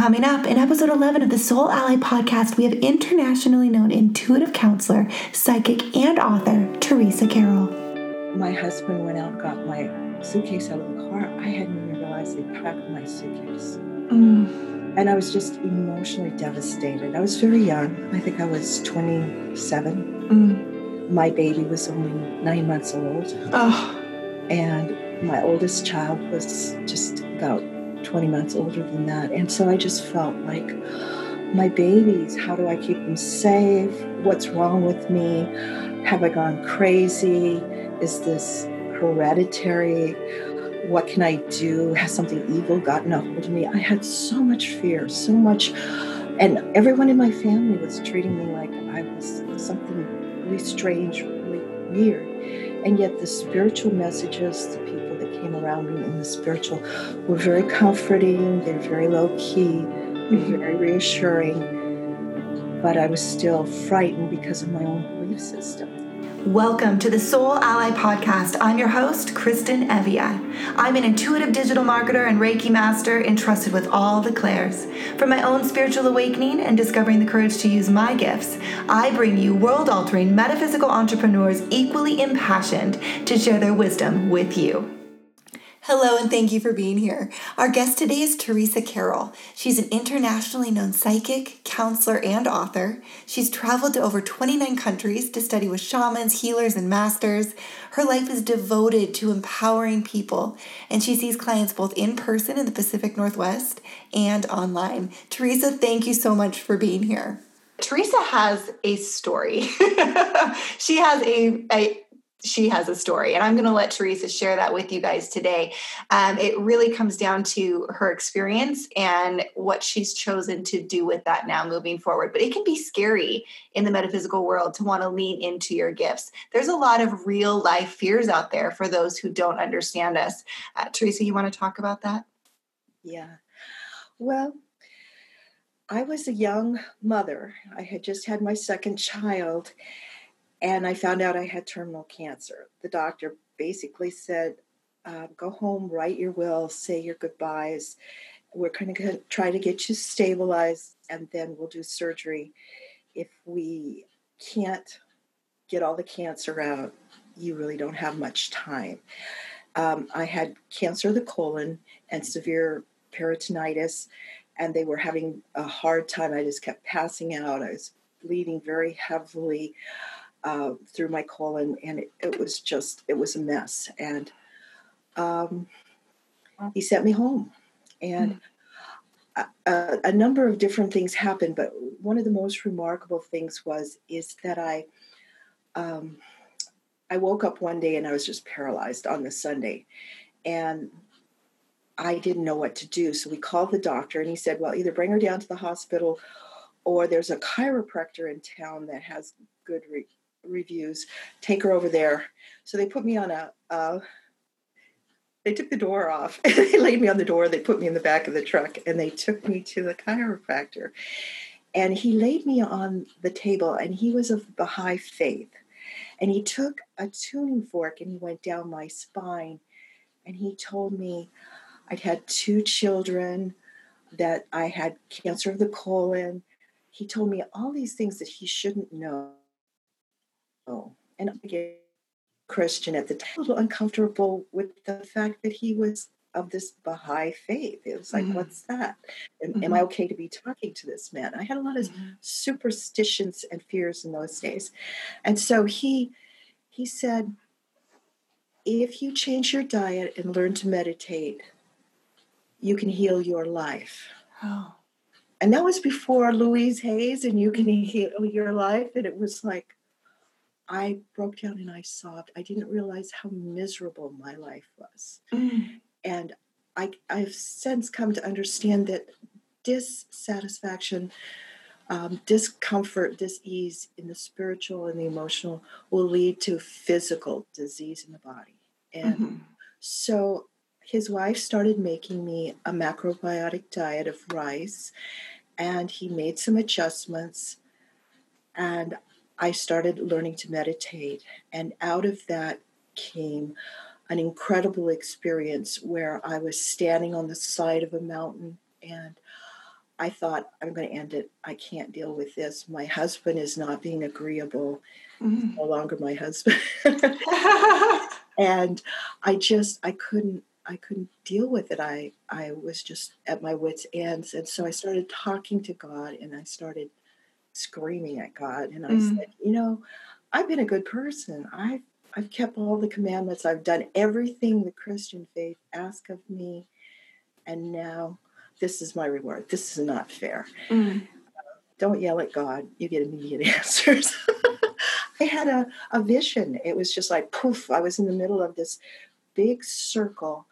Coming up in episode 11 of the Soul Ally podcast, we have internationally known intuitive counselor, psychic, and author Teresa Carol. My husband went out and got my suitcase out of the car. I hadn't even realized they packed my suitcase. Mm. And I was just emotionally devastated. I was very young. I think I was 27. Mm. My baby was only nine months old. Oh. And my oldest child was just about 20 months older than that. And so I just felt like my babies, how do I keep them safe? What's wrong with me? Have I gone crazy? Is this hereditary? What can I do? Has something evil gotten a hold of me? I had so much fear, so much. And everyone in my family was treating me like I was something really strange, really weird. And yet, the spiritual messages, the people that came around me in the spiritual were very comforting, they're very low key, mm-hmm. very reassuring. But I was still frightened because of my own belief system. Welcome to the Soul Ally podcast. I'm your host, Kristin Evje. I'm an intuitive digital marketer and Reiki master entrusted with all the clairs. From my own spiritual awakening and discovering the courage to use my gifts, I bring you world altering metaphysical entrepreneurs equally impassioned to share their wisdom with you. Hello, and thank you for being here. Our guest today is Teresa Carol. She's an internationally known psychic, counselor, and author. She's traveled to over 29 countries to study with shamans, healers, and masters. Her life is devoted to empowering people, and she sees clients both in person in the Pacific Northwest and online. Teresa, thank you so much for being here. Teresa has a story. she has a, a she has a story and i'm going to let teresa share that with you guys today. Um, it really comes down to her experience and what she's chosen to do with that now moving forward. But it can be scary in the metaphysical world to want to lean into your gifts. There's a lot of real life fears out there for those who don't understand us. Uh, teresa you want to talk about that? Yeah. Well i was a young mother. I had just had my second child and I found out I had terminal cancer. The doctor basically said, uh, Go home, write your will, say your goodbyes. We're going to try to get you stabilized, and then we'll do surgery. If we can't get all the cancer out, you really don't have much time. Um, I had cancer of the colon and severe peritonitis, and they were having a hard time. I just kept passing out. I was bleeding very heavily uh, through my colon, and it, it, was just it was a mess. And um, he sent me home, and mm. a, a, number of different things happened. But one of the most remarkable things was is that I um, I woke up one day and I was just paralyzed on the Sunday, and I didn't know what to do. So we called the doctor, and he said, "Well, either bring her down to the hospital." Or there's a chiropractor in town that has good re- reviews. Take her over there. So they put me on a. They took the door off. they laid me on the door. They put me in the back of the truck, and they took me to the chiropractor. And he laid me on the table, and he was of Baha'i faith. And he took a tuning fork and he went down my spine, and he told me I'd had two children, that I had cancer of the colon. He told me all these things that he shouldn't know and I Christian at the time, a little uncomfortable with the fact that he was of this Baha'i faith. It was like, mm-hmm. what's that? Am, mm-hmm. am, I mm-hmm. okay to be talking to this man? I had a lot of mm-hmm. superstitions and fears in those days. And so he he said, if you change your diet and learn to meditate, you can heal your life. Oh. And that was before Louise Hay's and you can mm-hmm. heal your life. And it was like, I broke down and I sobbed. I didn't realize how miserable my life was. Mm. And I, I've since come to understand that dissatisfaction, um, discomfort, dis-ease in the spiritual and the emotional will lead to physical disease in the body. And mm-hmm. so his wife started making me a macrobiotic diet of rice, and he made some adjustments. And I started learning to meditate. And out of that came an incredible experience where I was standing on the side of a mountain and I thought, I'm going to end it. I can't deal with this. My husband is not being agreeable. Mm-hmm. no longer my husband. and I just, I couldn't, I couldn't deal with it. I, I was just at my wits' ends. And so I started talking to God and I started screaming at God. And I mm. said, you know, I've been a good person. I've, I've kept all the commandments. I've done everything the Christian faith asks of me. And now this is my reward. This is not fair. Mm. don't yell at God. You get immediate answers. I had a, a vision. It was just like poof. I was in the middle of this big circle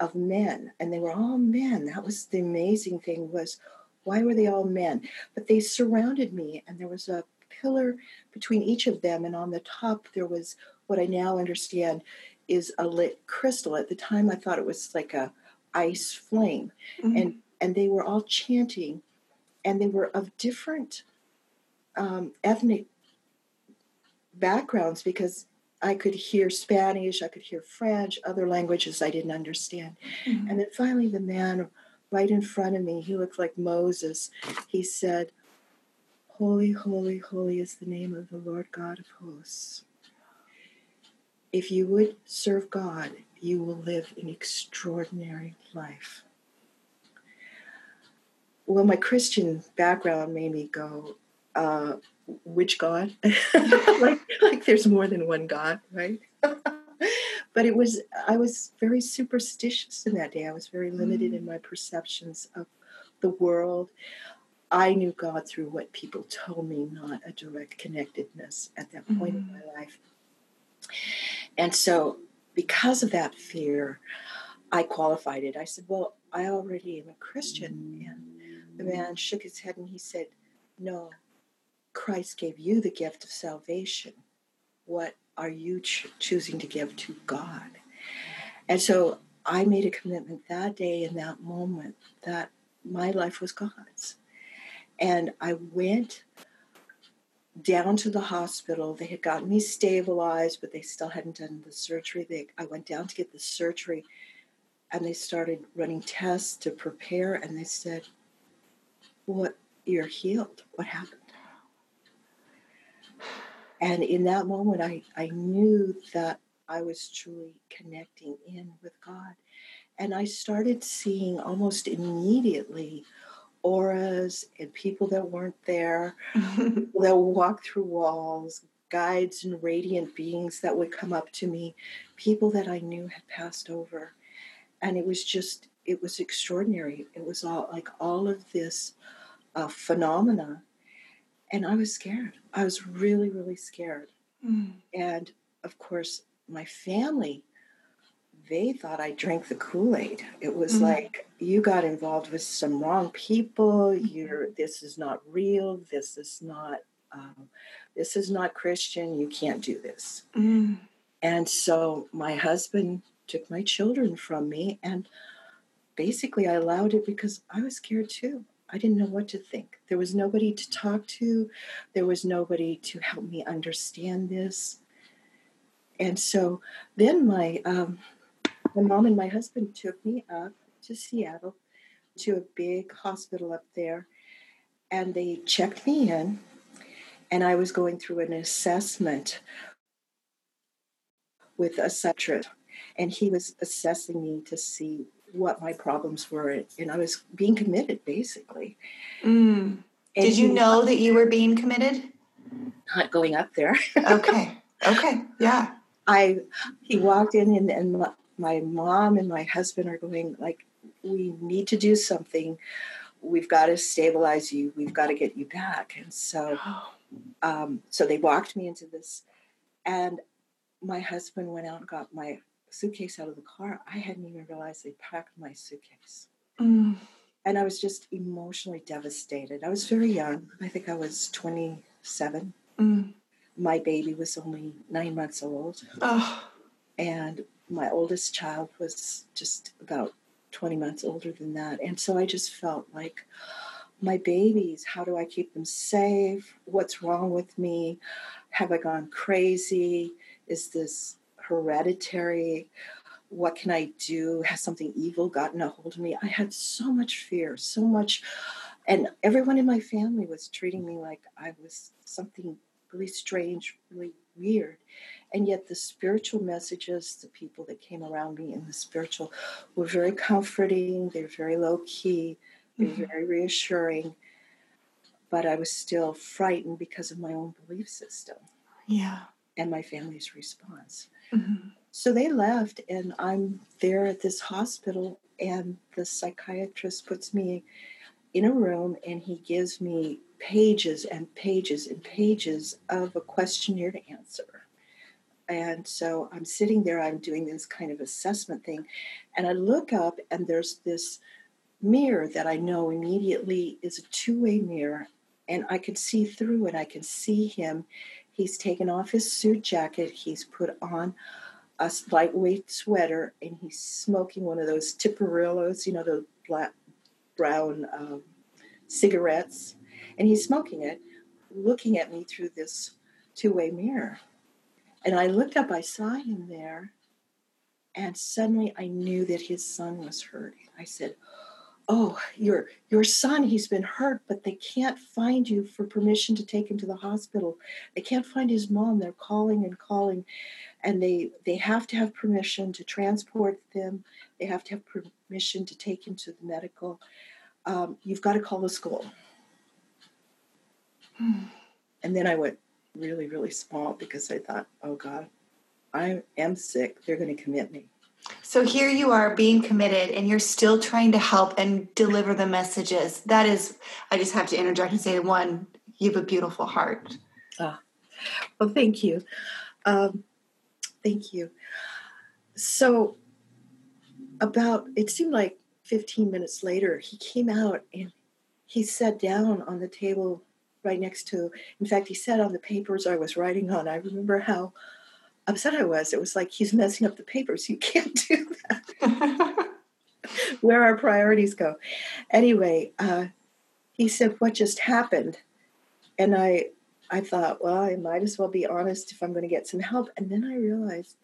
of men, and they were all men. That was the amazing thing was why were they all men? But they surrounded me, and there was a pillar between each of them, and on the top there was what I now understand is a lit crystal. At the time, I thought it was like a ice flame, mm-hmm. and and they were all chanting, and they were of different um, ethnic backgrounds because I could hear Spanish, I could hear French, other languages I didn't understand. Mm-hmm. And then finally, the man right in front of me, he looked like Moses. He said, Holy, holy, holy is the name of the Lord God of hosts. If you would serve God, you will live an extraordinary life. Well, my Christian background made me go, uh, which God? like, like there's more than one God, right? but it was, I was very superstitious in that day. I was very limited mm. in my perceptions of the world. I knew God through what people told me, not a direct connectedness at that point mm-hmm. in my life. And so, because of that fear, I qualified it. I said, Well, I already am a Christian. And the man shook his head and he said, No, Christ gave you the gift of salvation. What are you ch- choosing to give to God? And so I made a commitment that day in that moment that my life was God's. And I went down to the hospital. They had gotten me stabilized, but they still hadn't done the surgery. They, I went down to get the surgery and they started running tests to prepare and they said, What you're healed. What happened? And in that moment, I, I knew that I was truly connecting in with God. And I started seeing almost immediately auras and people that weren't there, that would walk through walls, guides and radiant beings that would come up to me, people that I knew had passed over. And it was just, it was extraordinary. It was all like all of this uh, phenomena and I was scared. I was really, really scared. Mm. And of course, my family, they thought I drank the Kool Aid. It was mm. like you got involved with some wrong people. You're this is not real. This is not. Um, this is not Christian. You can't do this. Mm. And so my husband took my children from me, and basically I allowed it because I was scared too. I didn't know what to think. There was nobody to talk to, there was nobody to help me understand this. And so then my um, my mom and my husband took me up to Seattle to a big hospital up there, and they checked me in, and I was going through an assessment with a psychiatrist, and he was assessing me to see what my problems were, and I was being committed basically. Mm. Did you know that you were being committed? Not going up there. okay. Okay. Yeah. I he walked in and, and my, my mom and my husband are going like, we need to do something. We've got to stabilize you. We've got to get you back. And so, um, so they walked me into this, and my husband went out and got my suitcase out of the car, I hadn't even realized they packed my suitcase. Mm. And I was just emotionally devastated. I was very young. I think I was 27. Mm. My baby was only nine months old. Oh. And my oldest child was just about 20 months older than that. And so I just felt like, my babies, how do I keep them safe? What's wrong with me? Have I gone crazy? Is this hereditary. What can I do? Has something evil gotten a hold of me? I had so much fear, so much And everyone in my family was treating me like I was something really strange, really weird. And yet, the spiritual messages, the people that came around me in the spiritual, were very comforting. They're very low key. They're mm-hmm. very reassuring. But I was still frightened because of my own belief system. Yeah. And my family's response. Mm-hmm. So they left, and I'm there at this hospital, and the psychiatrist puts me in a room and he gives me pages and pages and pages of a questionnaire to answer. And so I'm sitting there, I'm doing this kind of assessment thing, and I look up, and there's this mirror that I know immediately is a two way mirror, and I can see through it. I can see him. He's taken off his suit jacket, he's put on a lightweight sweater, and he's smoking one of those Tiparillos, you know, the black, brown um, cigarettes, and he's smoking it, looking at me through this two way mirror. And I looked up, I saw him there, and suddenly I knew that his son was hurt. I said, Oh, your your son, he's been hurt, but they can't find you for permission to take him to the hospital. They can't find his mom. They're calling and calling. And they they have to have permission to transport them. They have to have permission to take him to the medical. Um, you've got to call the school. And then I went, really, really small because I thought, oh God, I am sick. They're going to commit me. So here you are being committed and you're still trying to help and deliver the messages. That is, I just have to interject and say, one, you have a beautiful heart. Ah, well, thank you. Um, thank you. So, about, it seemed like 15 minutes later, he came out and he sat down on the table right next to, in fact, he sat on the papers I was writing on, I remember how upset I was. It was like, he's messing up the papers. You can't do that. Where our priorities go. Anyway, uh, he said, What just happened? And I, I thought, well, I might as well be honest if I'm going to get some help. And then I realized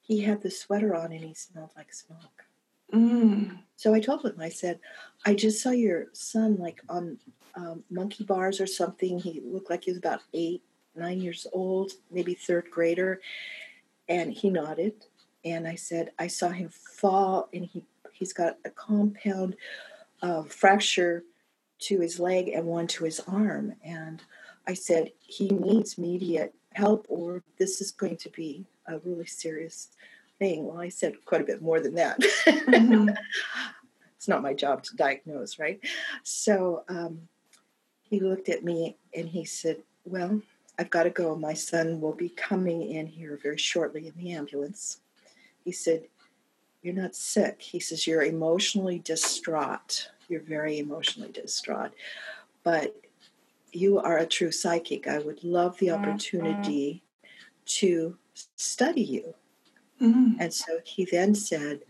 he had the sweater on and he smelled like smoke. Mm. So I told him, I said, I just saw your son like on um, monkey bars or something. He looked like he was about eight, nine years old, maybe third grader. And he nodded. And I said, I saw him fall and he, he's got a compound uh, fracture to his leg and one to his arm. And I said, he needs immediate help or this is going to be a really serious thing. Well, I said quite a bit more than that. Mm-hmm. it's not my job to diagnose, right? So um, he looked at me and he said, Well, I've got to go. My son will be coming in here very shortly in the ambulance. He said, You're not sick. He says, You're emotionally distraught. You're very emotionally distraught. But you are a true psychic. I would love the mm-hmm. opportunity to study you. Mm-hmm. And so he then said,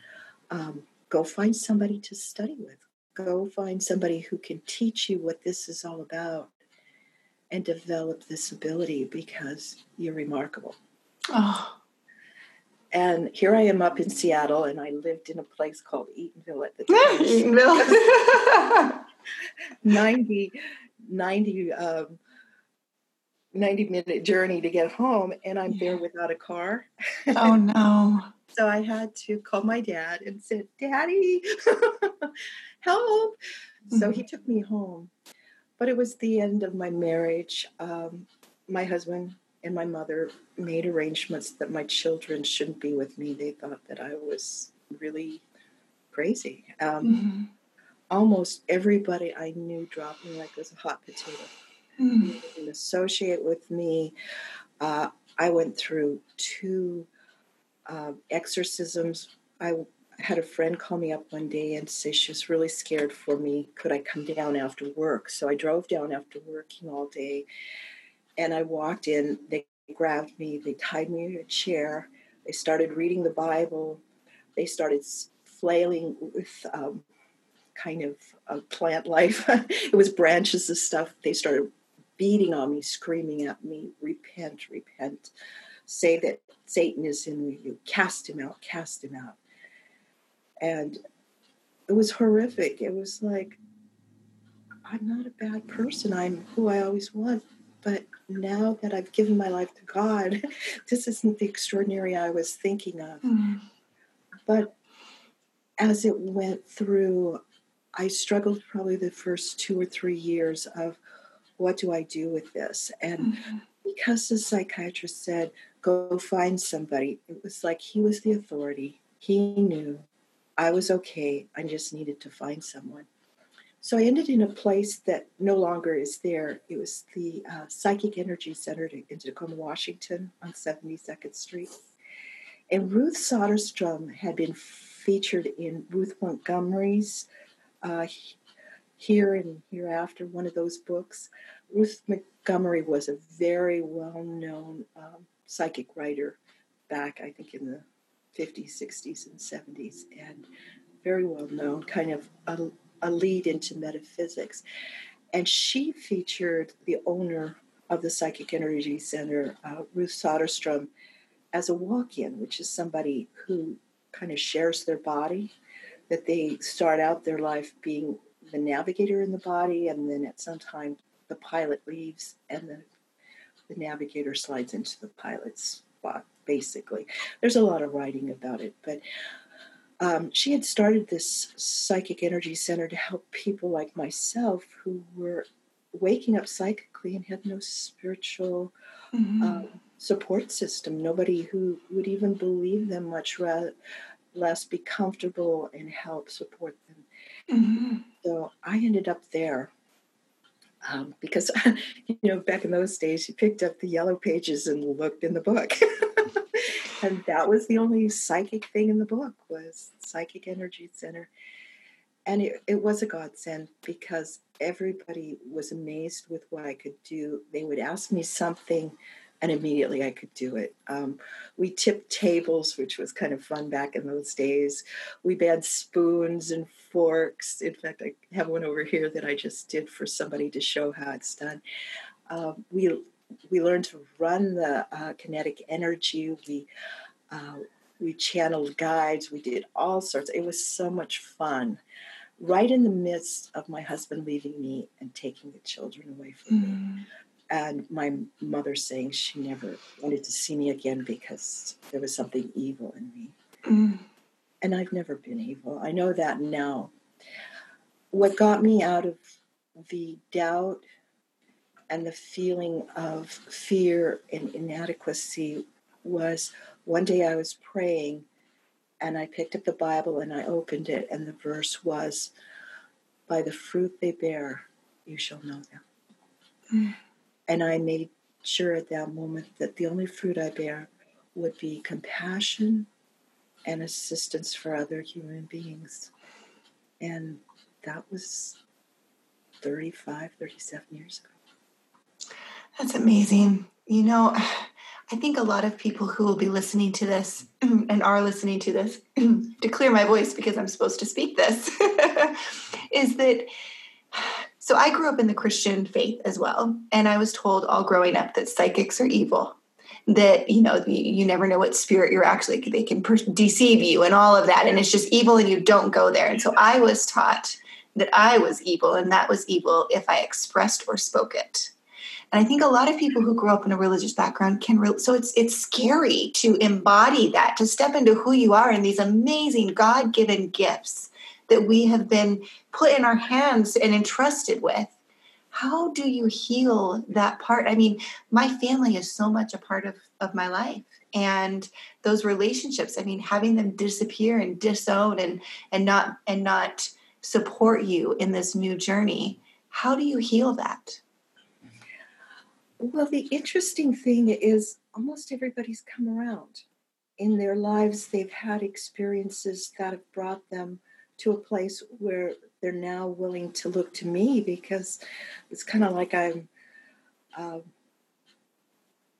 um, go find somebody to study with. Go find somebody who can teach you what this is all about and develop this ability because you're remarkable. Oh. And here I am up in Seattle, and I lived in a place called Eatonville at the time. Eatonville. 90, 90 um, 90 minute journey to get home and I'm yeah. there without a car. Oh no. so I had to call my dad and said, Daddy, help. Mm-hmm. So he mm-hmm. took me home. But it was the end of my marriage. Um, my husband and my mother made arrangements that my children shouldn't be with me. They thought that I was really crazy. Um, mm-hmm. Almost everybody I knew dropped me like it was a hot potato mm. associate with me. Uh, I went through two uh, exorcisms. I had a friend call me up one day and say she was really scared for me. Could I come down after work? So I drove down after working all day and I walked in. They grabbed me, they tied me in a chair, they started reading the Bible, they started flailing with um, kind of a plant life. it was branches of stuff. They started beating on me, screaming at me, repent, repent. Say that Satan is in you. Cast him out, cast him out. And it was horrific. It was like, I'm not a bad person. I'm who I always was. But now that I've given my life to God, this isn't the extraordinary I was thinking of. Mm. But as it went through, I struggled probably the first two or three years of what do I do with this? And mm-hmm. because the psychiatrist said, go find somebody, it was like he was the authority. He knew I was okay. I just needed to find someone. So I ended in a place that no longer is there. It was the uh, Psychic Energy Center in Tacoma, Washington on 72nd Street. And Ruth Soderstrom had been featured in Ruth Montgomery's uh, Here and Hereafter, one of those books. Ruth Montgomery was a very well known um, psychic writer back, I think, in the 50s, 60s, and 70s, and very well known, kind of a, a lead into metaphysics. And she featured the owner of the Psychic Energy Center, uh, Ruth Soderstrom, as a walk in, which is somebody who kind of shares their body, that they start out their life being the navigator in the body, and then at some time the pilot leaves and the, the navigator slides into the pilot's spot, basically. There's a lot of writing about it, but um, she had started this psychic energy center to help people like myself who were waking up psychically and had no spiritual mm-hmm. um, support system, nobody who would even believe them, much rather, less be comfortable and help support them. Mm-hmm. So I ended up there um, because, you know, back in those days, you picked up the yellow pages and looked in the book. and that was the only psychic thing in the book was Psychic Energy Center. And it, it was a godsend because everybody was amazed with what I could do. They would ask me something and immediately I could do it. Um, we tipped tables, which was kind of fun back in those days. We banned spoons and forks. In fact, I have one over here that I just did for somebody to show how it's done. Uh, we we learned to run the uh, kinetic energy. We uh, we channeled guides. We did all sorts. It was so much fun. Right in the midst of my husband leaving me and taking the children away from mm. me and my mother saying she never wanted to see me again because there was something evil in me. Mm. And I've never been evil. I know that now. What got me out of the doubt and the feeling of fear and inadequacy was one day I was praying and I picked up the Bible and I opened it, and the verse was, By the fruit they bear, you shall know them. Mm. And I made sure at that moment that the only fruit I bear would be compassion and assistance for other human beings. And that was 35, 37 years ago. That's amazing. You know, I think a lot of people who will be listening to this and are listening to this to clear my voice because I'm supposed to speak this is that so I grew up in the Christian faith as well. And I was told all growing up that psychics are evil, that, you know, you never know what spirit you're actually, they can per- deceive you and all of that. And it's just evil and you don't go there. And so I was taught that I was evil and that was evil if I expressed or spoke it. And I think a lot of people who grow up in a religious background can re- so it's it's scary to embody that, to step into who you are and these amazing God-given gifts that we have been put in our hands and entrusted with. How do you heal that part? I mean my family is so much a part of, of my life and those relationships i mean having them disappear and disown and and not and not support you in this new journey how do you heal that? Well the interesting thing is almost everybody's come around in their lives. They've had experiences that have brought them to a place where they're now willing to look to me because it's kind of like I'm uh,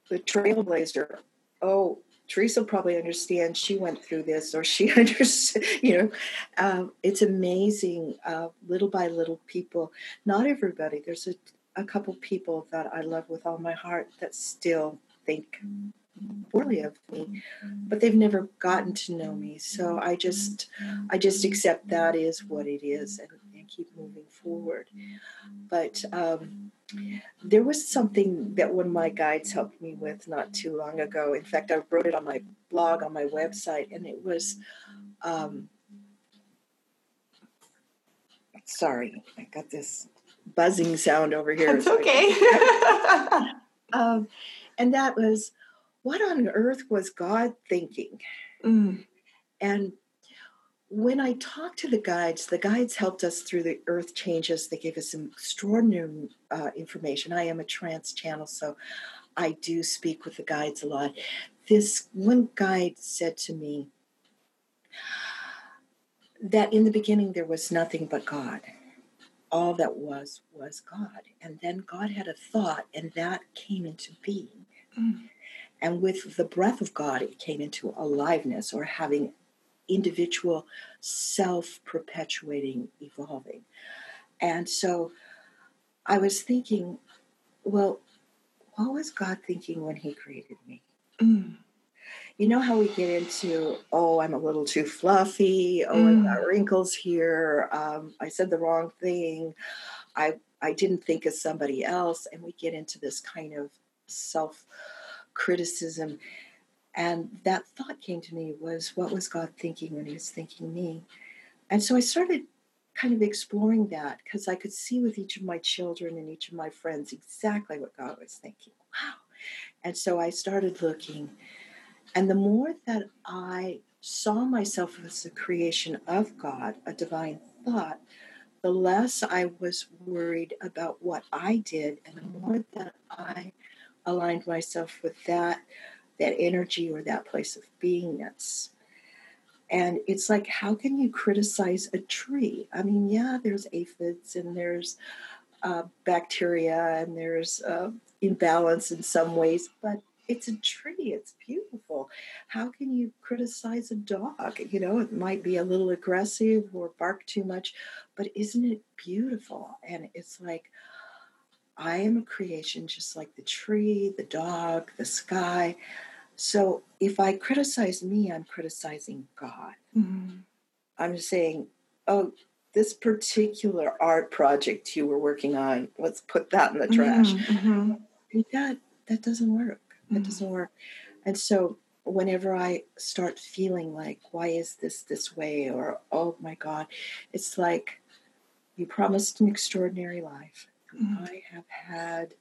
the trailblazer. Oh, Teresa probably understand. She went through this, or she understands. You know, uh, it's amazing. Uh, little by little, people. Not everybody. There's a, a couple people that I love with all my heart that still think poorly of me but they've never gotten to know me so i just i just accept that is what it is and, and keep moving forward. But um, there was something that one of my guides helped me with not too long ago. In fact, I wrote it on my blog on my website, and it was. Um, sorry, I got this buzzing sound over here. It's okay. um, and that was, what on earth was God thinking? Mm. And when I talked to the guides, the guides helped us through the earth changes. They gave us some extraordinary uh, information. I am a trance channel, so I do speak with the guides a lot. This one guide said to me that in the beginning there was nothing but God. All that was was God. And then God had a thought, and that came into being. Mm. And with the breath of God, it came into aliveness or having individual self perpetuating, evolving. And so I was thinking, well, what was God thinking when He created me? Mm. You know how we get into, oh, I'm a little too fluffy. Oh, I've got wrinkles here. Um, I said the wrong thing. I I didn't think of somebody else, and we get into this kind of self criticism. And that thought came to me was what was God thinking when He was thinking me? And so I started kind of exploring that because I could see with each of my children and each of my friends exactly what God was thinking. Wow. And so I started looking. And the more that I saw myself as a creation of God, a divine thought, the less I was worried about what I did, and the more that I aligned myself with that that energy or that place of beingness. And it's like, how can you criticize a tree? I mean, yeah, there's aphids and there's uh, bacteria and there's uh, imbalance in some ways, but it's a tree. It's beautiful. How can you criticize a dog? You know, it might be a little aggressive or bark too much, but isn't it beautiful? And it's like, I am a creation just like the tree, the dog, the sky. So if I criticize me, I'm criticizing God. Mm-hmm. I'm saying, oh, this particular art project you were working on, let's put that in the trash. Mm-hmm. That that doesn't work. That Mm-hmm. doesn't work. And so whenever I start feeling like, why is this this way? Or, oh my God, it's like you promised an extraordinary life. Mhm. I have had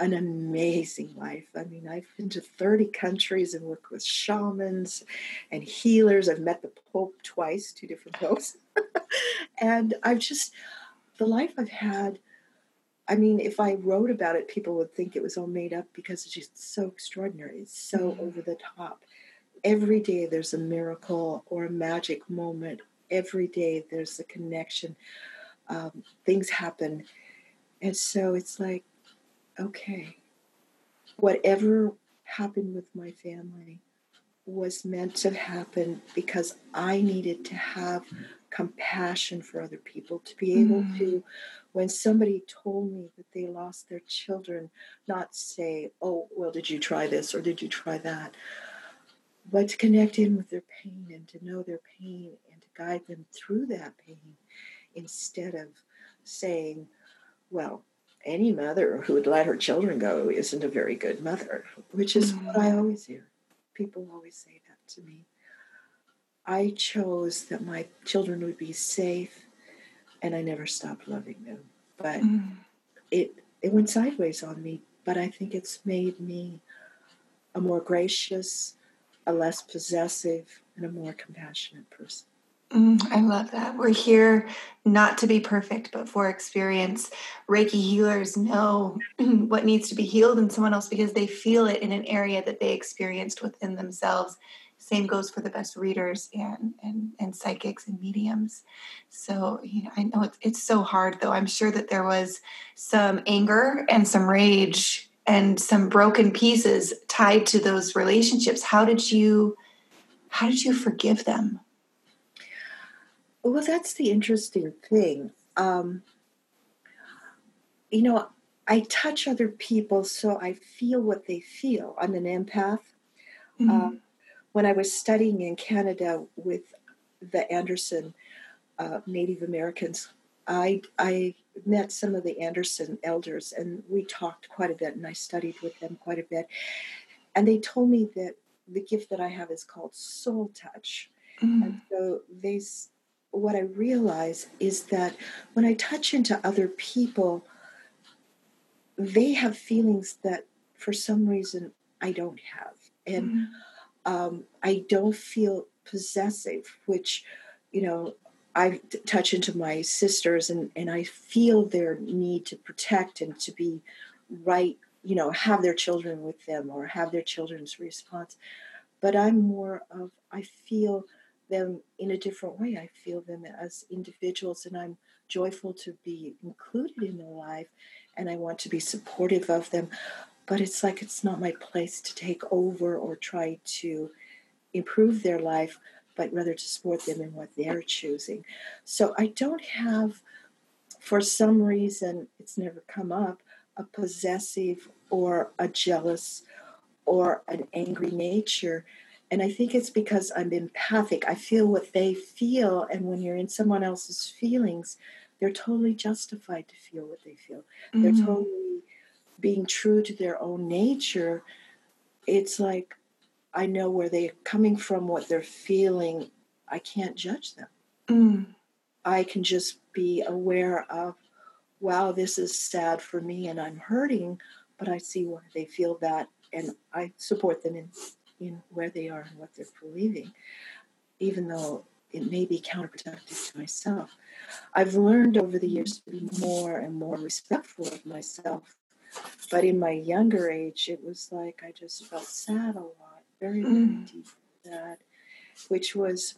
an amazing life. I mean, I've been to 30 countries and worked with shamans and healers. I've met the Pope twice, two different popes. and I've just, the life I've had, I mean, if I wrote about it, people would think it was all made up because it's just so extraordinary. It's so Mhm. over the top. Every day there's a miracle or a magic moment. Every day there's a connection. Um, things happen. And so it's like, okay, whatever happened with my family was meant to happen because I needed to have compassion for other people, to be able Mm. to, when somebody told me that they lost their children, not say, oh, well, did you try this or did you try that? But to connect in with their pain and to know their pain and to guide them through that pain instead of saying, well, any mother who would let her children go isn't a very good mother, which is what I always hear. People always say that to me. I chose that my children would be safe, and I never stopped loving them. But Mm. it it went sideways on me. But I think it's made me a more gracious, a less possessive, and a more compassionate person. Mm, I love that. We're here not to be perfect, but for experience. Reiki healers know what needs to be healed in someone else because they feel it in an area that they experienced within themselves. Same goes for the best readers and and, and psychics and mediums. So you know, I know it's it's so hard though. I'm sure that there was some anger and some rage and some broken pieces tied to those relationships. How did you how did you forgive them? Well, that's the interesting thing. Um, you know, I touch other people, so I feel what they feel. I'm an empath. Mhm. Um, when I was studying in Canada with the Anderson uh, Native Americans, I I met some of the Anderson elders and we talked quite a bit and I studied with them quite a bit. And they told me that the gift that I have is called soul touch. Mm. And so they what I realize is that when I touch into other people, they have feelings that for some reason I don't have. And mm. um, I don't feel possessive, which, you know, I touch into my sisters and, and I feel their need to protect and to be right, you know, have their children with them or have their children's response. But I'm more of, I feel them in a different way. I feel them as individuals and I'm joyful to be included in their life and I want to be supportive of them. But it's like it's not my place to take over or try to improve their life but rather to support them in what they're choosing. So I don't have, for some reason, it's never come up, a possessive or a jealous or an angry nature. And I think it's because I'm empathic. I feel what they feel. And when you're in someone else's feelings, they're totally justified to feel what they feel. Mm-hmm. They're totally being true to their own nature. It's like I know where they're coming from, what they're feeling. I can't judge them. Mm. I can just be aware of, wow, this is sad for me and I'm hurting, but I see why they feel that and I support them in, in where they are and what they're believing, even though it may be counterproductive to myself. I've learned over the years to be more and more respectful of myself. But in my younger age, it was like I just felt sad a lot very, mm. very deep that, which was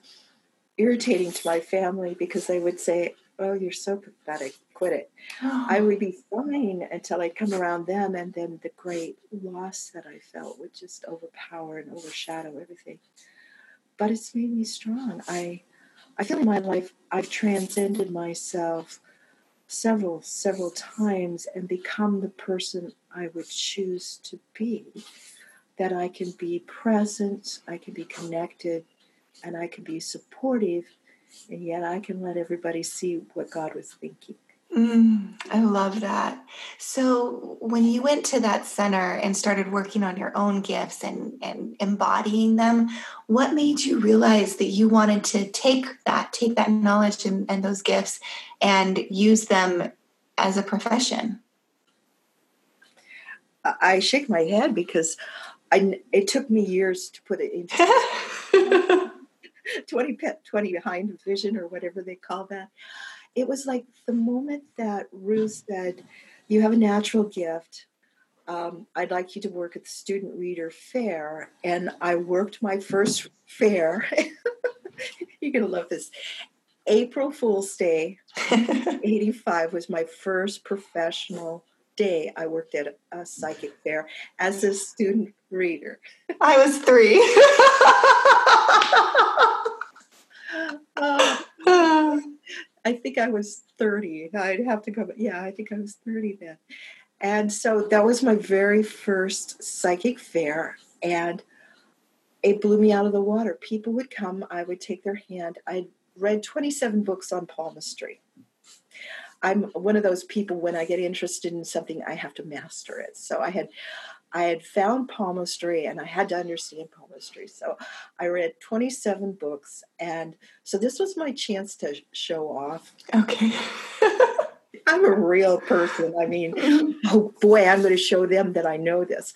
irritating to my family because they would say, Oh, you're so pathetic, quit it. I would be fine until I'd come around them, and then the great loss that I felt would just overpower and overshadow everything. But it's made me strong. I, I feel in my life I've transcended myself several, several times and become the person I would choose to be that I can be present, I can be connected, and I can be supportive, and yet I can let everybody see what God was thinking. Mm, I love that. So, when you went to that center and started working on your own gifts and, and embodying them, what made you realize that you wanted to take that, take that knowledge and, and those gifts and use them as a profession? I shake my head because I, it took me years to put it into 20, 20 behind vision or whatever they call that. It was like the moment that Ruth said, You have a natural gift. Um, I'd like you to work at the Student Reader Fair. And I worked my first fair. You're going to love this. April Fool's Day, 85, was my first professional day I worked at a, psychic fair as a student reader. I was three. Uh, I think I was 30. I'd have to go, yeah, I think I was 30 then. And so that was my very first psychic fair. And it blew me out of the water. People would come, I would take their hand. I read 27 books on palmistry. I'm one of those people when I get interested in something, I have to master it. So I had I had found palmistry and I had to understand palmistry. So I read 27 books. And so this was my chance to show off. Okay. I'm a real person. I mean, oh boy, I'm going to show them that I know this.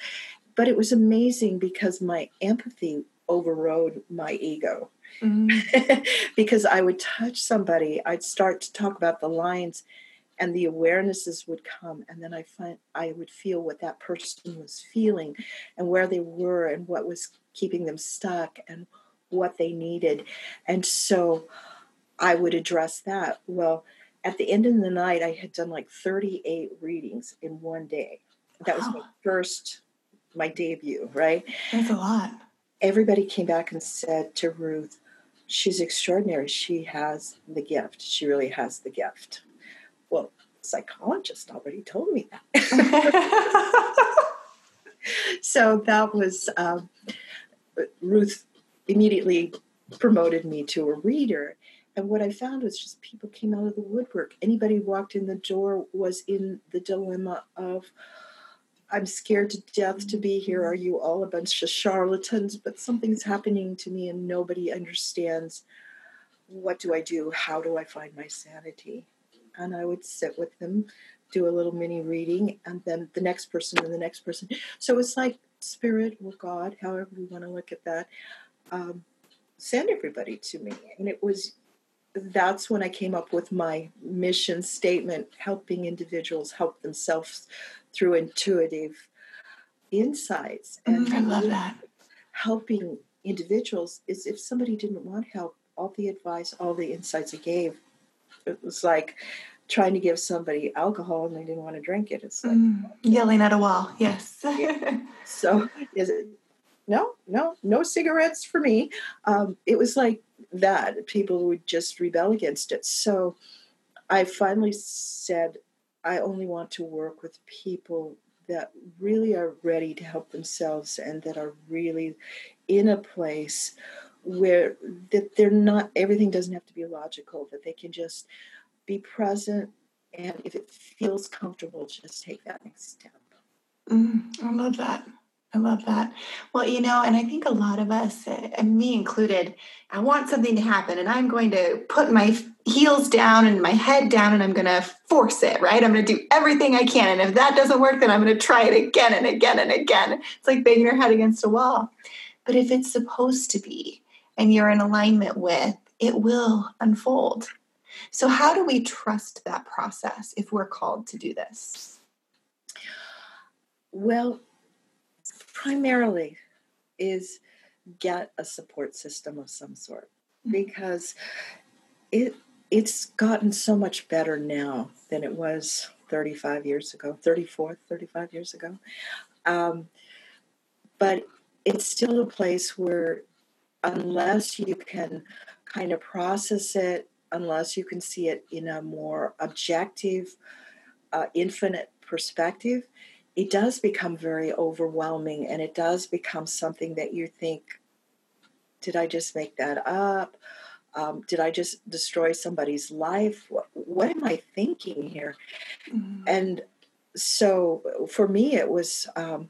But it was amazing because my empathy overrode my ego. Mm-hmm. because I would touch somebody, I'd start to talk about the lines and the awarenesses would come and then I find I would feel what that person was feeling and where they were and what was keeping them stuck and what they needed. And so I would address that. Well, at the end of the night I had done like 38 readings in one day. That was my first my debut, right? That's a lot everybody came back and said to Ruth, she's extraordinary. She has the gift. She really has the gift. Well, psychologist already told me that. so that was um, Ruth immediately promoted me to a reader. And what I found was just people came out of the woodwork. Anybody who walked in the door was in the dilemma of, I'm scared to death to be here. Are you all a bunch of charlatans? But something's happening to me and nobody understands. What do I do? How do I find my sanity? And I would sit with them, do a little mini reading, and then the next person and the next person. So it's like spirit or God, however we want to look at that, um, send everybody to me. And it was that's when I came up with my mission statement helping individuals help themselves through intuitive insights. And mm, I love that. Helping individuals is if somebody didn't want help, all the advice, all the insights I gave, it was like trying to give somebody alcohol and they didn't want to drink it. It's like mm, yelling at a wall. Yes. yeah. So is it no, no, no cigarettes for me. Um, it was like that. People would just rebel against it. So I finally said, I only want to work with people that really are ready to help themselves and that are really in a place where that they're not everything doesn't have to be logical that they can just be present and if it feels comfortable just take that next step mm, i love that I love that. Well, you know, and I think a lot of us, and me included, I want something to happen and I'm going to put my heels down and my head down and I'm going to force it, right? I'm going to do everything I can. And if that doesn't work, then I'm going to try it again and again and again. It's like banging your head against a wall. But if it's supposed to be and you're in alignment with, it will unfold. So, how do we trust that process if we're called to do this? Well, primarily is get a support system of some sort mm-hmm. because it it's gotten so much better now than it was 35 years ago 34 35 years ago um, but it's still a place where unless you can kind of process it unless you can see it in a more objective uh, infinite perspective it does become very overwhelming and it does become something that you think, did I just make that up? Um, did I just destroy somebody's life? What, what am I thinking here? Mm-hmm. And so for me, it was um,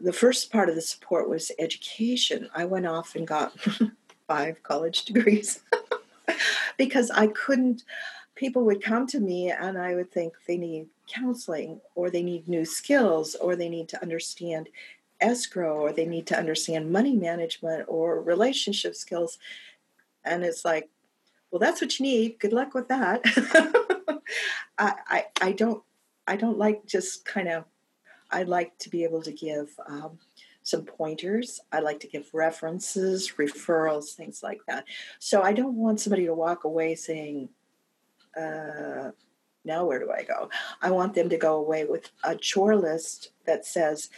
the first part of the support was education. I went off and got five college degrees because I couldn't people would come to me and I would think they need counseling or they need new skills or they need to understand escrow or they need to understand money management or relationship skills. And it's like, well, that's what you need. Good luck with that. I, I, I don't I don't like just kind of I like to be able to give um, some pointers. I like to give references, referrals, things like that. So I don't want somebody to walk away saying, uh, now where do I go? I want them to go away with a chore list that says,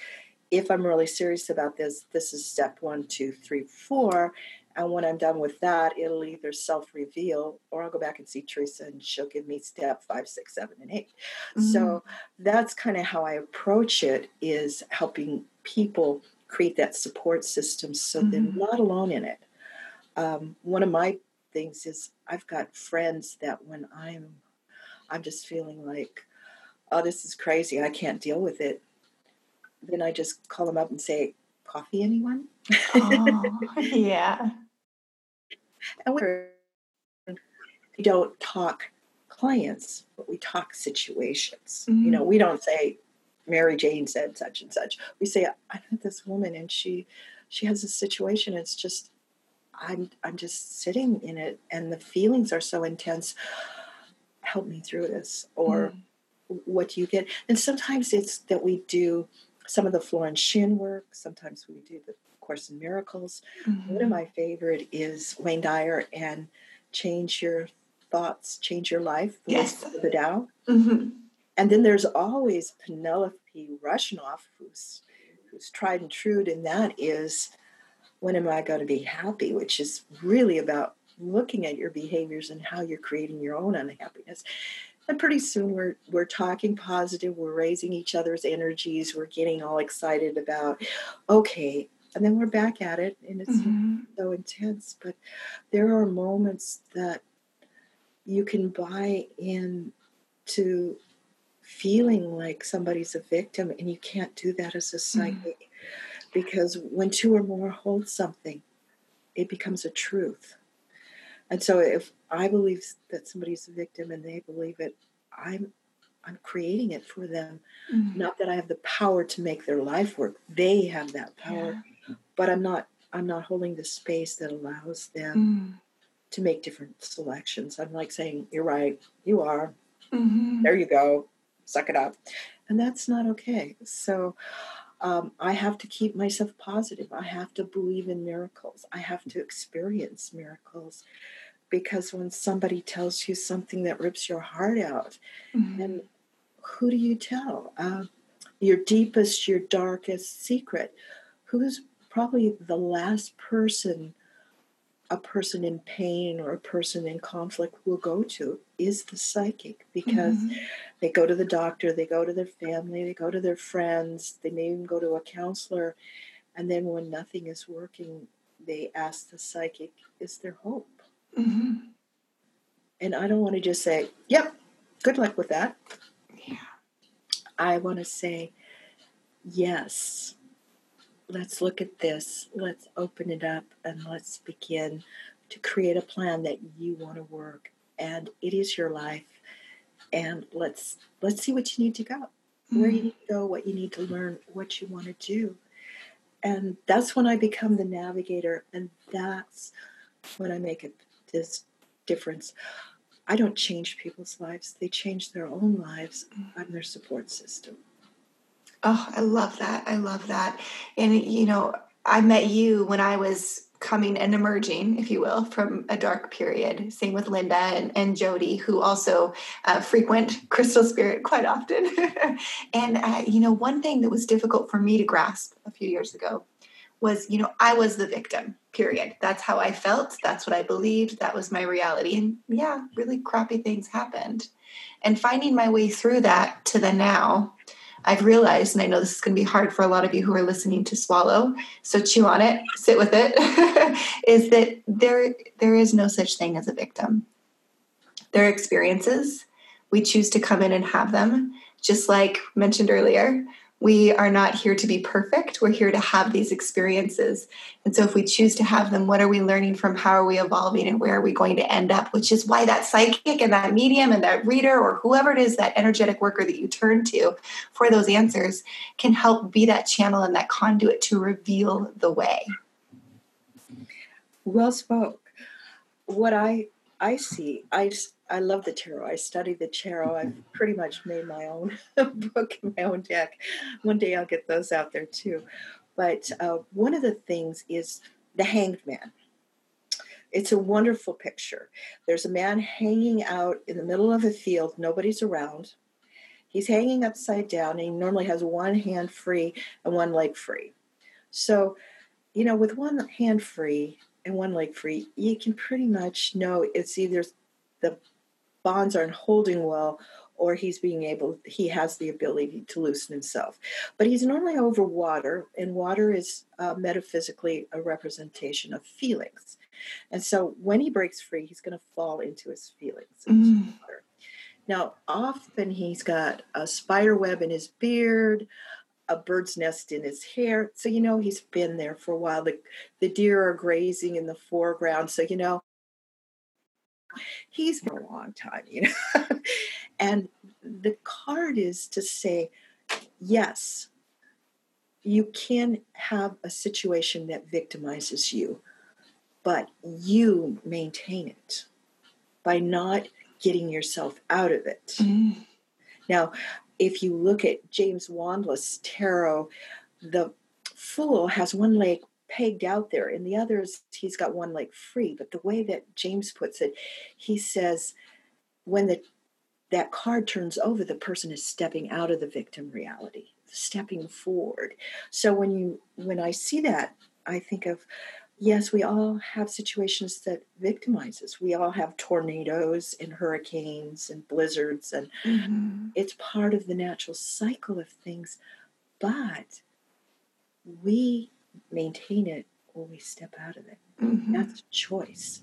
if I'm really serious about this, this is step one, two, three, four. And when I'm done with that, it'll either self reveal or I'll go back and see Teresa and she'll give me step five, six, seven, and 8 mm-hmm. So that's kind of how I approach it is helping people create that support system so mm-hmm. they're not alone in it. Um, one of my things is I've got friends that when I'm I'm just feeling like, oh, this is crazy, I can't deal with it. Then I just call them up and say, coffee anyone? Oh, yeah. And we don't talk clients, but we talk situations. Mm-hmm. You know, we don't say Mary Jane said such and such. We say I met this woman and she she has a situation. It's just I'm I'm just sitting in it and the feelings are so intense. Help me through this. Or mm. what do you get? And sometimes it's that we do some of the Florence Shinn work. Sometimes we do the Course in Miracles. Mm-hmm. One of mm-hmm. my favorite is Wayne Dyer and Change Your Thoughts, Change Your Life. Yes. The Tao. Mm-hmm. And then there's always Penelope Russianoff, who's who's tried and true, and that is when am I going to be happy, which is really about looking at your behaviors and how you're creating your own unhappiness. And pretty soon we're we're talking positive, we're raising each other's energies, we're getting all excited about okay, and then we're back at it and it's mm-hmm. so intense. But there are moments that you can buy in to feeling like somebody's a victim, and you can't do that as a mm-hmm. psychic mm. because when two or more hold something, it becomes a truth. And so if I believe that somebody's a victim and they believe it, I'm I'm creating it for them. Mm. Not that I have the power to make their life work. They have that power. But I'm not I'm not holding the space that allows them mm. to make different selections. I'm like saying, You're right, you are. Mm-hmm. There you go. Suck it up. And that's not okay. So um, I have to keep myself positive. I have to believe in miracles. I have to experience miracles because when somebody tells you something that rips your heart out, mm-hmm. and who do you tell? Uh, your deepest, your darkest secret. Who's probably the last person a person in pain or a person in conflict will go to is the psychic because mm-hmm. they go to the doctor, they go to their family, they go to their friends, they may even go to a counselor. And then when nothing is working, they ask the psychic, Is there hope? Mm-hmm. And I don't want to just say, Yep, good luck with that. Yeah. I want to say, Yes, let's look at this, let's open it up, and let's begin to create a plan that you want to work. And it is your life. And let's let's see what you need to go, where you mm. need to go, what you need to learn, what you want to do. And that's when I become the navigator, and that's when I make a, this difference. I don't change people's lives; they change their own lives. Mm. I'm their support system. Oh, I love that. I love that. And, you know, I met you when I was coming and emerging, if you will, from a dark period. Same with Linda and, and Jody, who also uh, frequent Crystal Spirit quite often. and, uh, you know, one thing that was difficult for me to grasp a few years ago was, you know, I was the victim, period. That's how I felt. That's what I believed. That was my reality. And yeah, really crappy things happened. And finding my way through that to the now I've realized, and I know this is going to be hard for a lot of you who are listening to swallow, so chew on it, sit with it, is that there there is no such thing as a victim. There are experiences. We choose to come in and have them. Just like mentioned earlier, we are not here to be perfect. We're here to have these experiences. And so, if we choose to have them, what are we learning from? How are we evolving? And where are we going to end up? Which is why that psychic and that medium and that reader or whoever it is, that energetic worker that you turn to for those answers can help be that channel and that conduit to reveal the way. Well spoke. What I I see, I I love the tarot. I study the tarot. I've pretty much made my own book and my own deck. One day I'll get those out there too. But uh, one of the things is the Hanged Man. It's a wonderful picture. There's a man hanging out in the middle of a field. Nobody's around. He's hanging upside down, and he normally has one hand free and one leg free. So, you know, with one hand free and one leg free, you can pretty much know it's either the bonds aren't holding well or he's being able he has the ability to loosen himself. But he's normally over water and water is uh, metaphysically a representation of feelings. And so when he breaks free he's going to fall into his feelings mm. now often he's got a spider web in his beard a bird's nest in his hair. So you know he's been there for a while. The, the deer are grazing in the foreground. So you know he's been a long time, you know. and the card is to say, yes, you can have a situation that victimizes you, but you maintain it by not getting yourself out of it. Mm. Now, if you look at James Wanless tarot, the fool has one leg pegged out there. In the others, he's got one leg free. But the way that James puts it, he says, when the that card turns over, the person is stepping out of the victim reality, stepping forward. So when you when I see that, I think of yes, we all have situations that victimize us. We all have tornadoes and hurricanes and blizzards, and mm-hmm. it's part of the natural cycle of things. But we maintain it or we step out of it. Mm-hmm. That's a choice.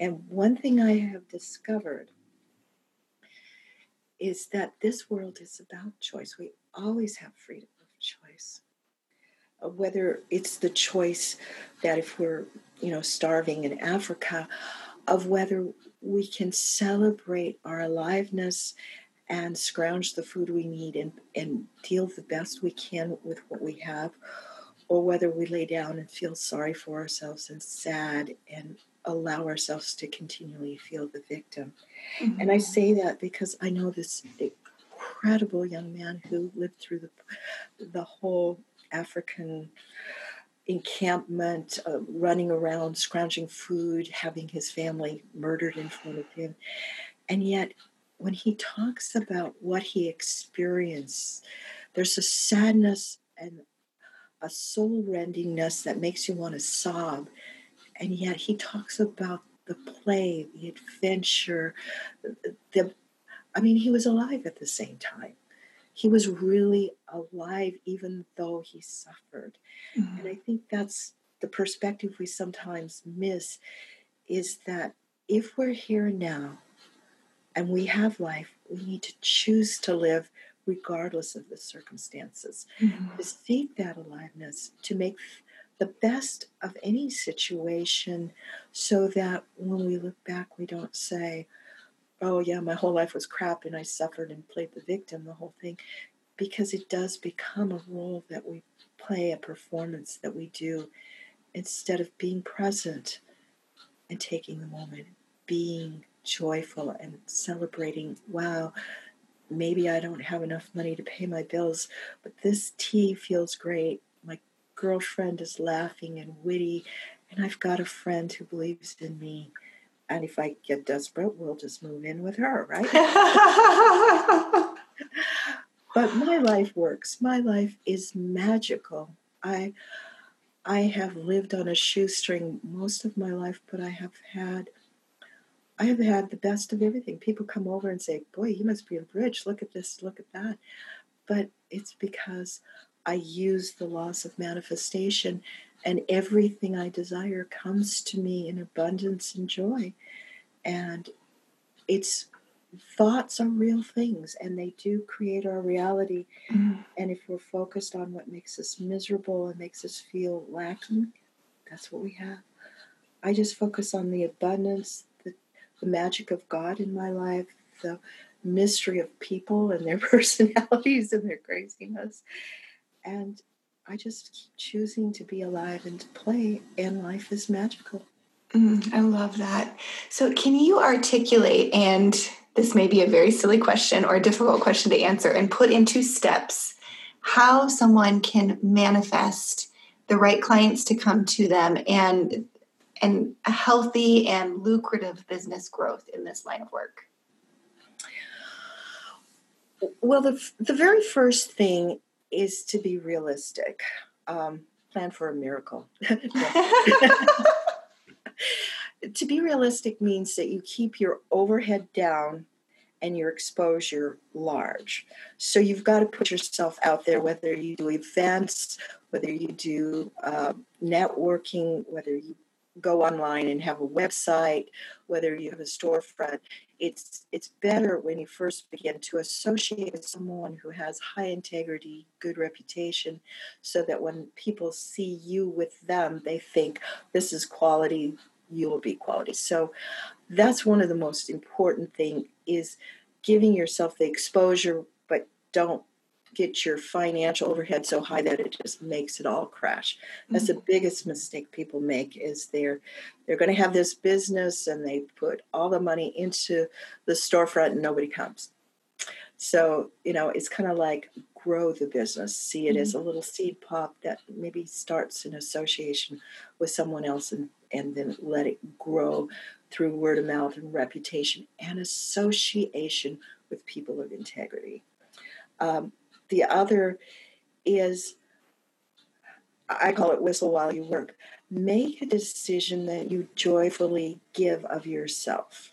And one thing I have discovered is that this world is about choice. We always have freedom of choice. Uh, whether it's the choice that if we're, you know, starving in Africa, of whether we can celebrate our aliveness and scrounge the food we need and, and deal the best we can with what we have, or whether we lay down and feel sorry for ourselves and sad and allow ourselves to continually feel the victim. Mm-hmm. And I say that because I know this incredible young man who lived through the, the whole African encampment, uh, running around, scrounging food, having his family murdered in front of him. And yet, when he talks about what he experienced, there's a sadness and a soul rendingness that makes you want to sob. And yet, he talks about the play, the adventure, the I mean, he was alive at the same time he was really alive even though he suffered mm-hmm. and i think that's the perspective we sometimes miss is that if we're here now and we have life we need to choose to live regardless of the circumstances mm-hmm. to seek that aliveness to make the best of any situation so that when we look back we don't say oh yeah, my whole life was crap and I suffered and played the victim, the whole thing, because it does become a role that we play, a performance that we do, instead of being present and taking the moment, being joyful and celebrating, wow, maybe I don't have enough money to pay my bills, but this tea feels great. My girlfriend is laughing and witty, and I've got a friend who believes in me and if I get desperate, we'll just move in with her, right? but my life works. My life is magical. I I have lived on a shoestring most of my life, but I have had I have had the best of everything. People come over and say, "Boy, you must be rich. Look at this, look at that." But it's because I use the laws of manifestation and everything I desire comes to me in abundance and joy. And it's thoughts are real things and they do create our reality. Mm-hmm. And if we're focused on what makes us miserable and makes us feel lacking, that's what we have. I just focus on the abundance, the, magic of God in my life, the mystery of people and their personalities and their craziness. And I just keep choosing to be alive and to play, and life is magical. Mm, I love that. So, can you articulate, and this may be a very silly question or a difficult question to answer, and put into steps how someone can manifest the right clients to come to them and and a healthy and lucrative business growth in this line of work? Well, the, the very first thing is to be realistic. Um, plan for a miracle. to be realistic means that you keep your overhead down and your exposure large. So you've got to put yourself out there, whether you do events, whether you do uh, networking, whether you go online and have a website, whether you have a storefront, it's it's better when you first begin to associate with someone who has high integrity, good reputation, so that when people see you with them, they think this is quality, you will be quality. So that's one of the most important thing is giving yourself the exposure, but don't get your financial overhead so high that it just makes it all crash. That's mm-hmm. the biggest mistake people make is they're they're going to have this business and they put all the money into the storefront and nobody comes. So, you know, it's kind of like grow the business, see it mm-hmm. as a little seed pop that maybe starts an association with someone else and, and then let it grow through word of mouth and reputation and association with people of integrity. Um, the other is, I call it whistle while you work. Make a decision that you joyfully give of yourself.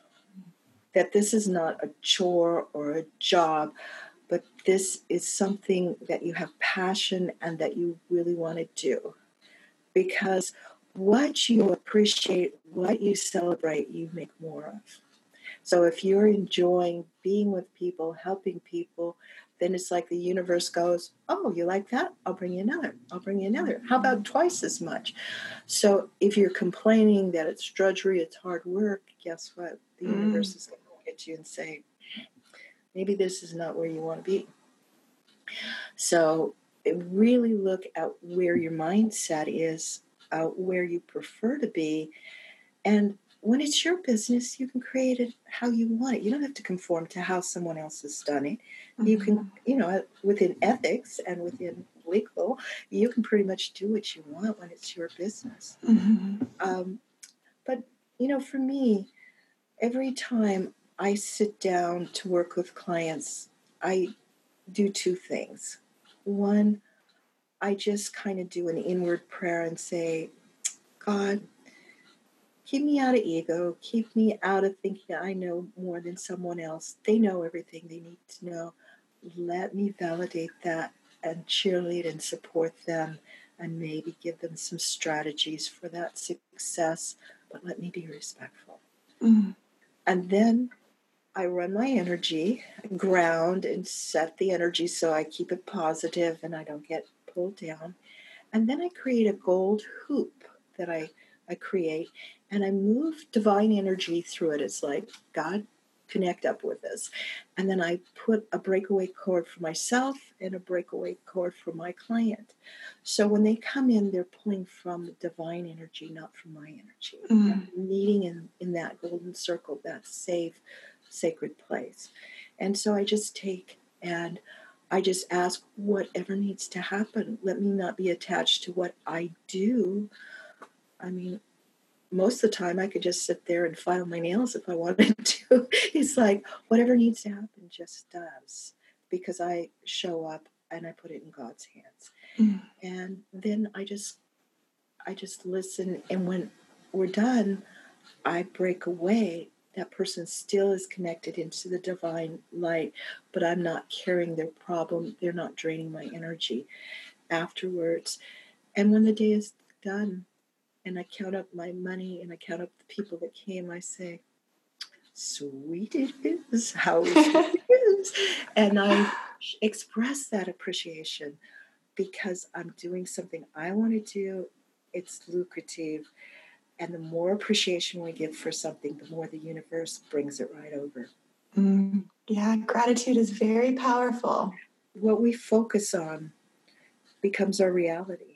That this is not a chore or a job, but this is something that you have passion and that you really want to do. Because what you appreciate, what you celebrate, you make more of. So if you're enjoying being with people, helping people, then it's like the universe goes, Oh, you like that? I'll bring you another. I'll bring you another. How about twice as much? So if you're complaining that it's drudgery, it's hard work, guess what? The mm. universe is going to look at you and say, Maybe this is not where you want to be. So really look at where your mindset is, uh, where you prefer to be, and when it's your business, you can create it how you want it. You don't have to conform to how someone else has done it. You can, mm-hmm. you know, within ethics and within legal, you can pretty much do what you want when it's your business. Mm-hmm. Um, but, you know, for me, every time I sit down to work with clients, I do two things. One, I just kind of do an inward prayer and say, God, keep me out of ego, keep me out of thinking I know more than someone else. They know everything they need to know. Let me validate that and cheerlead and support them and maybe give them some strategies for that success, but let me be respectful. Mm-hmm. And then I run my energy, ground, and set the energy so I keep it positive and I don't get pulled down. And then I create a gold hoop that I, I create and I move divine energy through it. It's like, God, connect up with us. And then I put a breakaway cord for myself and a breakaway cord for my client. So when they come in, they're pulling from divine energy, not from my energy. Mm. Meeting in, in that golden circle, that safe, sacred place. And so I just take and I just ask whatever needs to happen. Let me not be attached to what I do. I mean, most of the time I could just sit there and file my nails if I wanted to. it's like whatever needs to happen just does because I show up and I put it in God's hands. Mm. And then I just I just listen and when we're done, I break away. That person still is connected into the divine light, but I'm not carrying their problem. They're not draining my energy afterwards. And when the day is done, and I count up my money and I count up the people that came, I say, sweet it is, how sweet it is. And I express that appreciation because I'm doing something I want to do, it's lucrative. And the more appreciation we give for something, the more the universe brings it right over. Mm, yeah, gratitude is very powerful. What we focus on becomes our reality.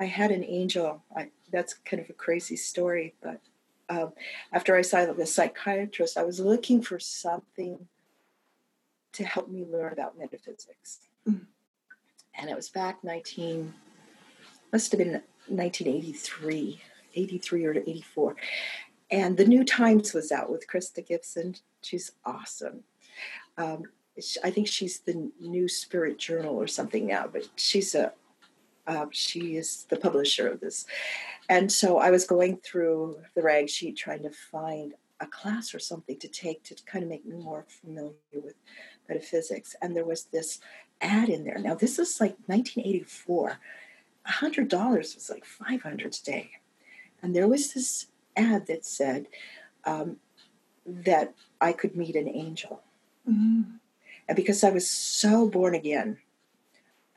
I had an angel. I, that's kind of a crazy story, but um, after I saw the psychiatrist, I was looking for something to help me learn about metaphysics. Mm-hmm. And it was back 19, must have been 1983, 83 or 84. And the New Times was out with Krysta Gibson. She's awesome. Um, I think she's the New Spirit Journal or something now, but she's a uh, she is the publisher of this. And so I was going through the rag sheet trying to find a class or something to take to kind of make me more familiar with metaphysics. And there was this ad in there. Now, this is like 1984. $100 was like 500 today. And there was this ad that said um, that I could meet an angel. Mm-hmm. And because I was so born again,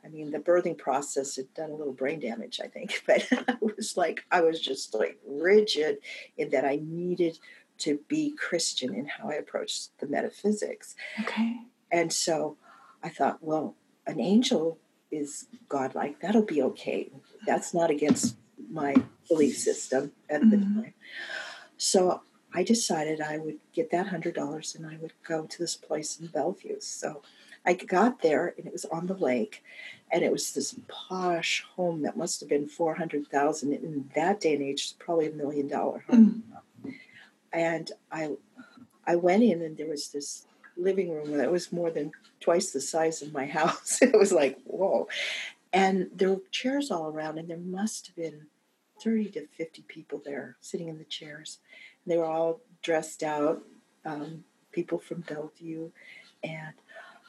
I mean, the birthing process had done a little brain damage, I think, but I was like, I was just like rigid in that I needed to be Christian in how I approached the metaphysics. Okay. And so I thought, well, an angel is godlike. That'll be okay. That's not against my belief system at mm-hmm. the time. So I decided I would get that hundred dollars and I would go to this place in Bellevue. So I got there and it was on the lake, and it was this posh home that must have been four hundred thousand in that day and age. It's probably a million dollar home. Mm. And I, I went in and there was this living room that was more than twice the size of my house. it was like whoa, and there were chairs all around, and there must have been thirty to fifty people there sitting in the chairs. And they were all dressed out, um, people from Bellevue, and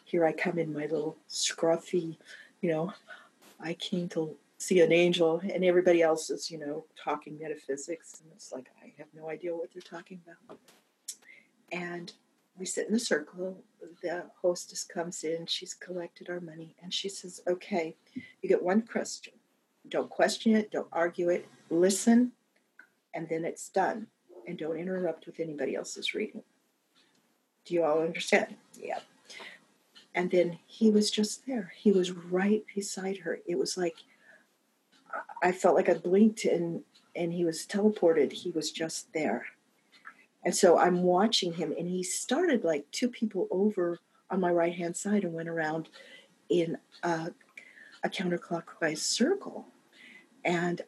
here I come in my little scruffy, you know, I came to see an angel, and everybody else is, you know, talking metaphysics. And it's like, I have no idea what they're talking about. And we sit in a circle. The hostess comes in, she's collected our money, and she says, Okay, you get one question. Don't question it, don't argue it, listen, and then it's done. And don't interrupt with anybody else's reading. Do you all understand? Yeah. And then he was just there. He was right beside her. It was like I felt like I blinked and and he was teleported. He was just there. And so I'm watching him and he started like two people over on my right hand side and went around in a, a counterclockwise circle. And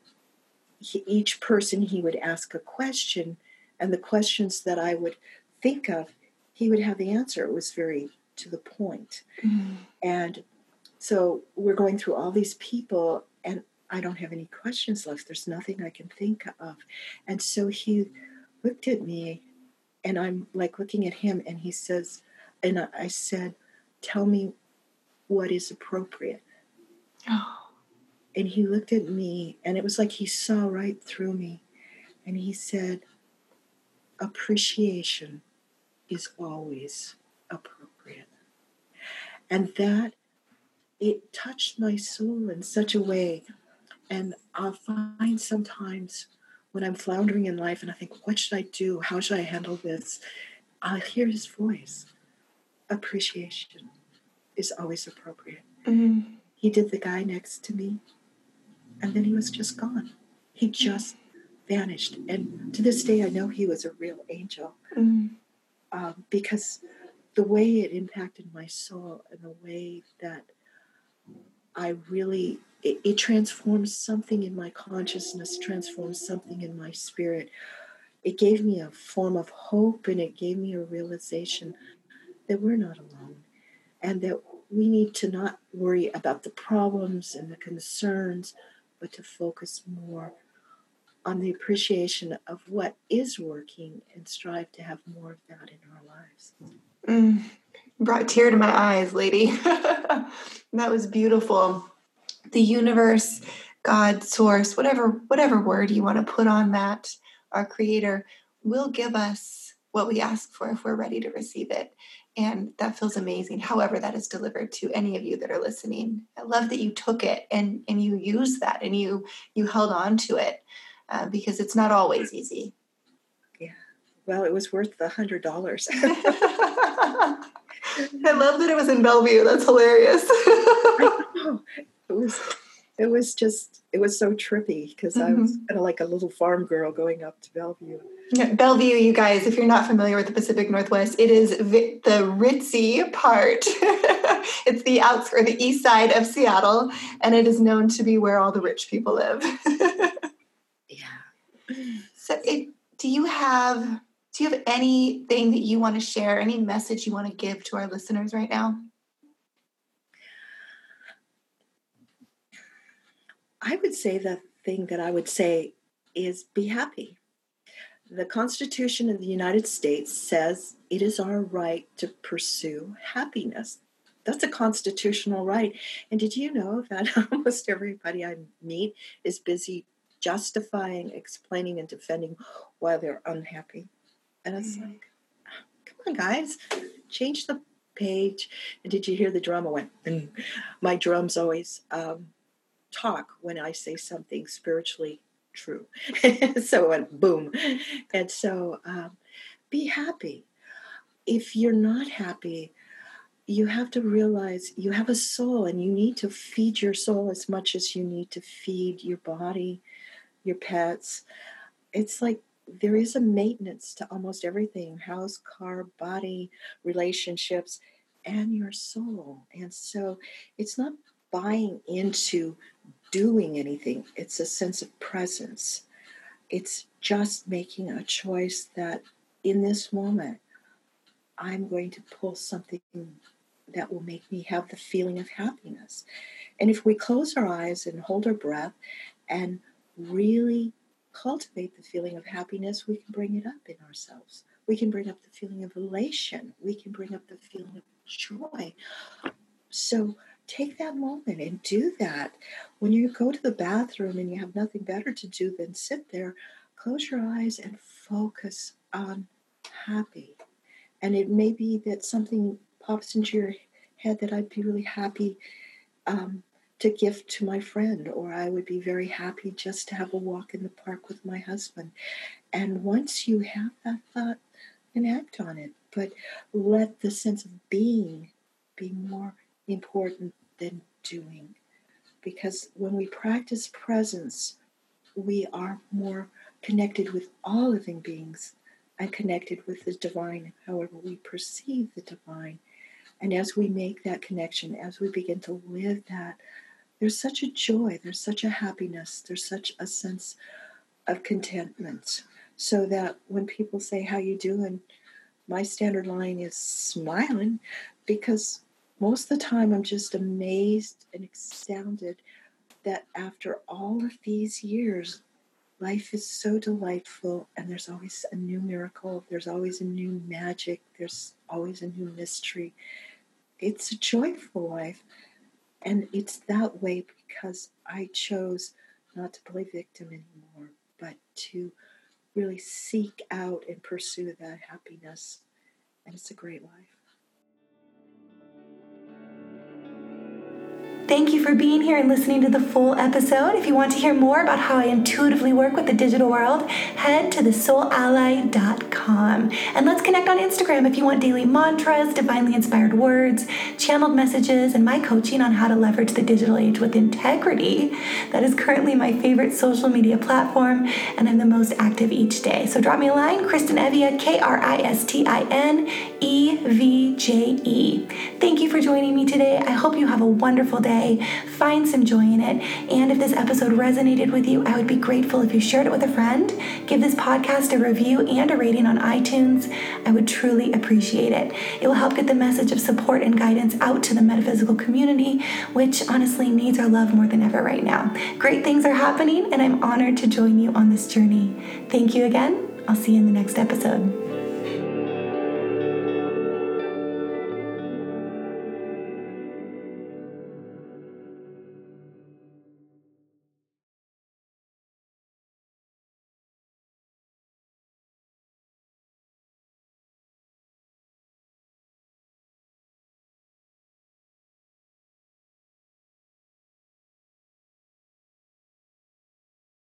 he, each person he would ask a question and the questions that I would think of, he would have the answer. It was very to the point. Mm-hmm. And so we're going through all these people, and I don't have any questions left. There's nothing I can think of. And so he looked at me, and I'm like looking at him, and he says, and I said, Tell me what is appropriate. Oh. And he looked at me, and it was like he saw right through me. And he said, Appreciation is always. And that, it touched my soul in such a way. And I'll find sometimes when I'm floundering in life and I think, what should I do? How should I handle this? I'll hear his voice. Appreciation is always appropriate. Mm-hmm. He did the guy next to me, and then he was just gone. He just vanished. And to this day, I know he was a real angel mm-hmm. um, because the way it impacted my soul and the way that I really, it, it transformed something in my consciousness, transformed something in my spirit. It gave me a form of hope and it gave me a realization that we're not alone and that we need to not worry about the problems and the concerns, but to focus more on the appreciation of what is working and strive to have more of that in our lives. Mm, brought tear to my eyes, lady. that was beautiful. The universe, God, source, whatever whatever word you want to put on that, our creator will give us what we ask for if we're ready to receive it. And that feels amazing. However, that is delivered to any of you that are listening. I love that you took it and and you used that and you you held on to it uh, because it's not always easy. Yeah. Well, it was worth the hundred dollars. I love that it was in Bellevue. That's hilarious. it was it was just it was so trippy because mm-hmm. I was mm-hmm. kind of like a little farm girl going up to Bellevue. Yeah, Bellevue, you guys, if you're not familiar with the Pacific Northwest, it is vi- the ritzy part. it's the outskirts, the east side of Seattle, and it is known to be where all the rich people live. Yeah. So, it, do you have do you have anything that you want to share? Any message you want to give to our listeners right now? I would say the thing that I would say is be happy. The Constitution of the United States says it is our right to pursue happiness. That's a constitutional right. And did you know that almost everybody I meet is busy justifying, explaining, and defending why they're unhappy. And it's mm-hmm. like, come on, guys, change the page. And did you hear the drum? I went, mm. my drums always um, talk when I say something spiritually true. so it went boom. And so um, be happy. If you're not happy, you have to realize you have a soul and you need to feed your soul as much as you need to feed your body your pets. It's like there is a maintenance to almost everything house, car, body, relationships, and your soul. And so it's not buying into doing anything, it's a sense of presence. It's just making a choice that in this moment, I'm going to pull something that will make me have the feeling of happiness. And if we close our eyes and hold our breath and really cultivate the feeling of happiness, we can bring it up in ourselves. We can bring up the feeling of elation. We can bring up the feeling of joy. So take that moment and do that. When you go to the bathroom and you have nothing better to do than sit there, close your eyes and focus on happy. And it may be that something pops into your head that I'd be really happy um, to gift to my friend, or I would be very happy just to have a walk in the park with my husband. And once you have that thought, then act on it. But let the sense of being be more important than doing. Because when we practice presence, we are more connected with all living beings and connected with the divine, however we perceive the divine. And as we make that connection, as we begin to live that, there's such a joy, there's such a happiness, there's such a sense of contentment. So that when people say, How you doing? My standard line is smiling because most of the time I'm just amazed and astounded that after all of these years, life is so delightful and there's always a new miracle, there's always a new magic, there's always a new mystery. It's a joyful life. And it's that way because I chose not to play victim anymore, but to really seek out and pursue that happiness. And it's a great life. Thank you for being here and listening to the full episode. If you want to hear more about how I intuitively work with the digital world, head to thesoulally.com. And let's connect on Instagram if you want daily mantras, divinely inspired words, channeled messages, and my coaching on how to leverage the digital age with integrity. That is currently my favorite social media platform, and I'm the most active each day. So drop me a line, Kristin Evje, K R I S T I N E V J E. Thank you for joining me today. I hope you have a wonderful day today. Find some joy in it. And if this episode resonated with you, I would be grateful if you shared it with a friend. Give this podcast a review and a rating on iTunes. I would truly appreciate it. It will help get the message of support and guidance out to the metaphysical community, which honestly needs our love more than ever right now. Great things are happening, and I'm honored to join you on this journey. Thank you again. I'll see you in the next episode.